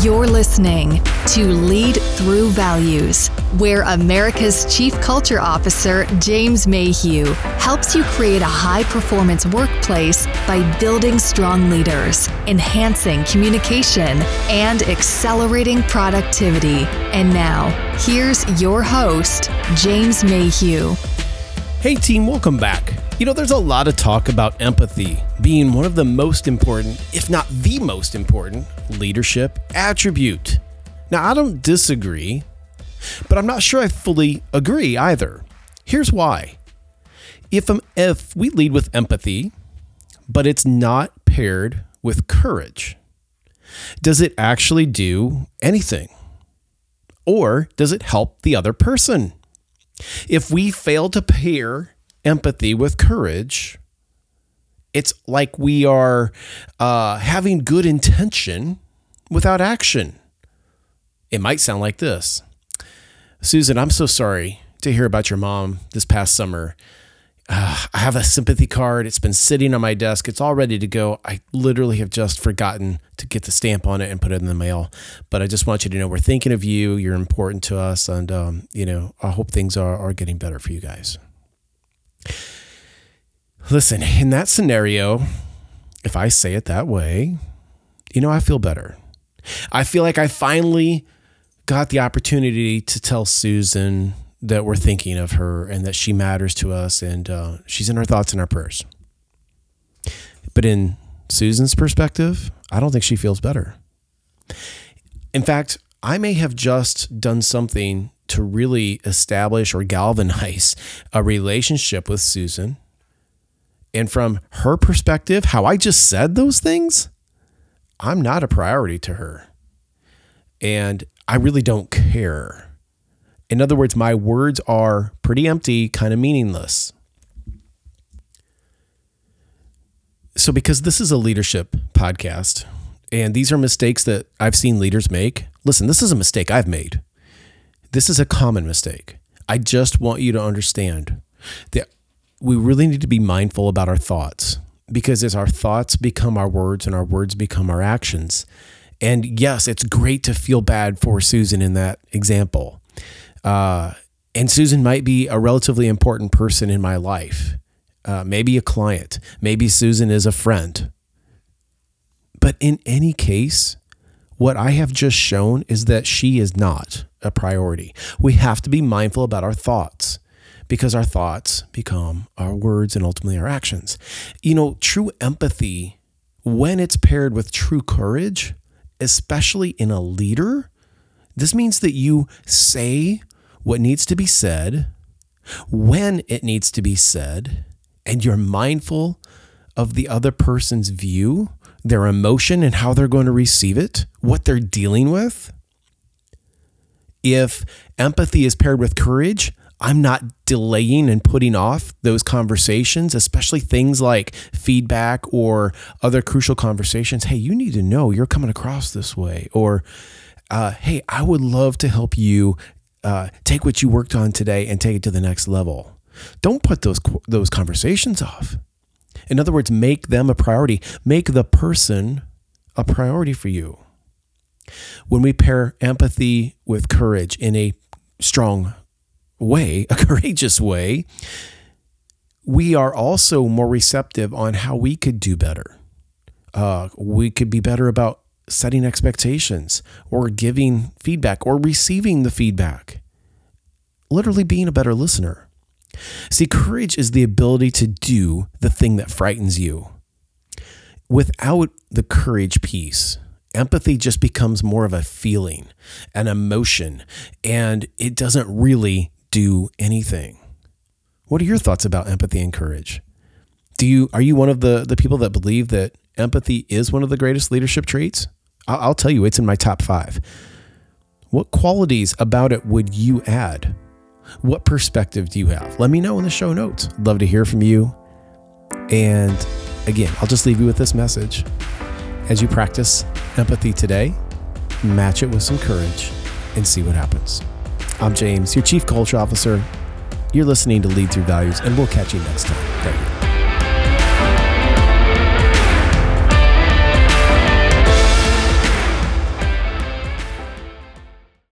You're listening to Lead Through Values, where America's Chief Culture Officer, James Mayhew, helps you create a high performance workplace by building strong leaders, enhancing communication, and accelerating productivity. And now, here's your host, James Mayhew. Hey, team, welcome back. You know, there's a lot of talk about empathy being one of the most important, if not the most important, leadership attribute. Now, I don't disagree, but I'm not sure I fully agree either. Here's why. If, um, if we lead with empathy, but it's not paired with courage, does it actually do anything? Or does it help the other person? If we fail to pair empathy with courage, it's like we are uh, having good intention without action. It might sound like this Susan, I'm so sorry to hear about your mom this past summer. Uh, I have a sympathy card. It's been sitting on my desk. It's all ready to go. I literally have just forgotten to get the stamp on it and put it in the mail. But I just want you to know we're thinking of you. You're important to us. And, um, you know, I hope things are, are getting better for you guys. Listen, in that scenario, if I say it that way, you know, I feel better. I feel like I finally got the opportunity to tell Susan that we're thinking of her and that she matters to us and uh, she's in our thoughts and our prayers. But in Susan's perspective, I don't think she feels better. In fact, I may have just done something to really establish or galvanize a relationship with Susan and from her perspective, how I just said those things, I'm not a priority to her. And I really don't care. In other words, my words are pretty empty, kind of meaningless. So, because this is a leadership podcast, and these are mistakes that I've seen leaders make, listen, this is a mistake I've made. This is a common mistake. I just want you to understand that we really need to be mindful about our thoughts because as our thoughts become our words and our words become our actions. And yes, it's great to feel bad for Susan in that example. Uh, and Susan might be a relatively important person in my life, uh, maybe a client, maybe Susan is a friend. But in any case, what I have just shown is that she is not a priority. We have to be mindful about our thoughts because our thoughts become our words and ultimately our actions. You know, true empathy, when it's paired with true courage, especially in a leader, this means that you say what needs to be said when it needs to be said, and you're mindful of the other person's view, their emotion, and how they're going to receive it, what they're dealing with. If empathy is paired with courage, I'm not delaying and putting off those conversations, especially things like feedback or other crucial conversations. Hey, you need to know you're coming across this way. Or, uh, hey, I would love to help you uh, take what you worked on today and take it to the next level. Don't put those those conversations off. In other words, make them a priority. Make the person a priority for you. When we pair empathy with courage in a strong way, a courageous way, we are also more receptive on how we could do better. Uh, we could be better about setting expectations or giving feedback or receiving the feedback. Literally being a better listener. See, courage is the ability to do the thing that frightens you. Without the courage piece, empathy just becomes more of a feeling, an emotion, and it doesn't really do anything. What are your thoughts about empathy and courage? Do you are you one of the the people that believe that empathy is one of the greatest leadership traits? I'll, I'll tell you, it's in my top five. What qualities about it would you add? What perspective do you have? Let me know in the show notes. Love to hear from you. And again, I'll just leave you with this message. As you practice empathy today, match it with some courage and see what happens. I'm James, your Chief Culture Officer. You're listening to Lead Through Values, and we'll catch you next time right here.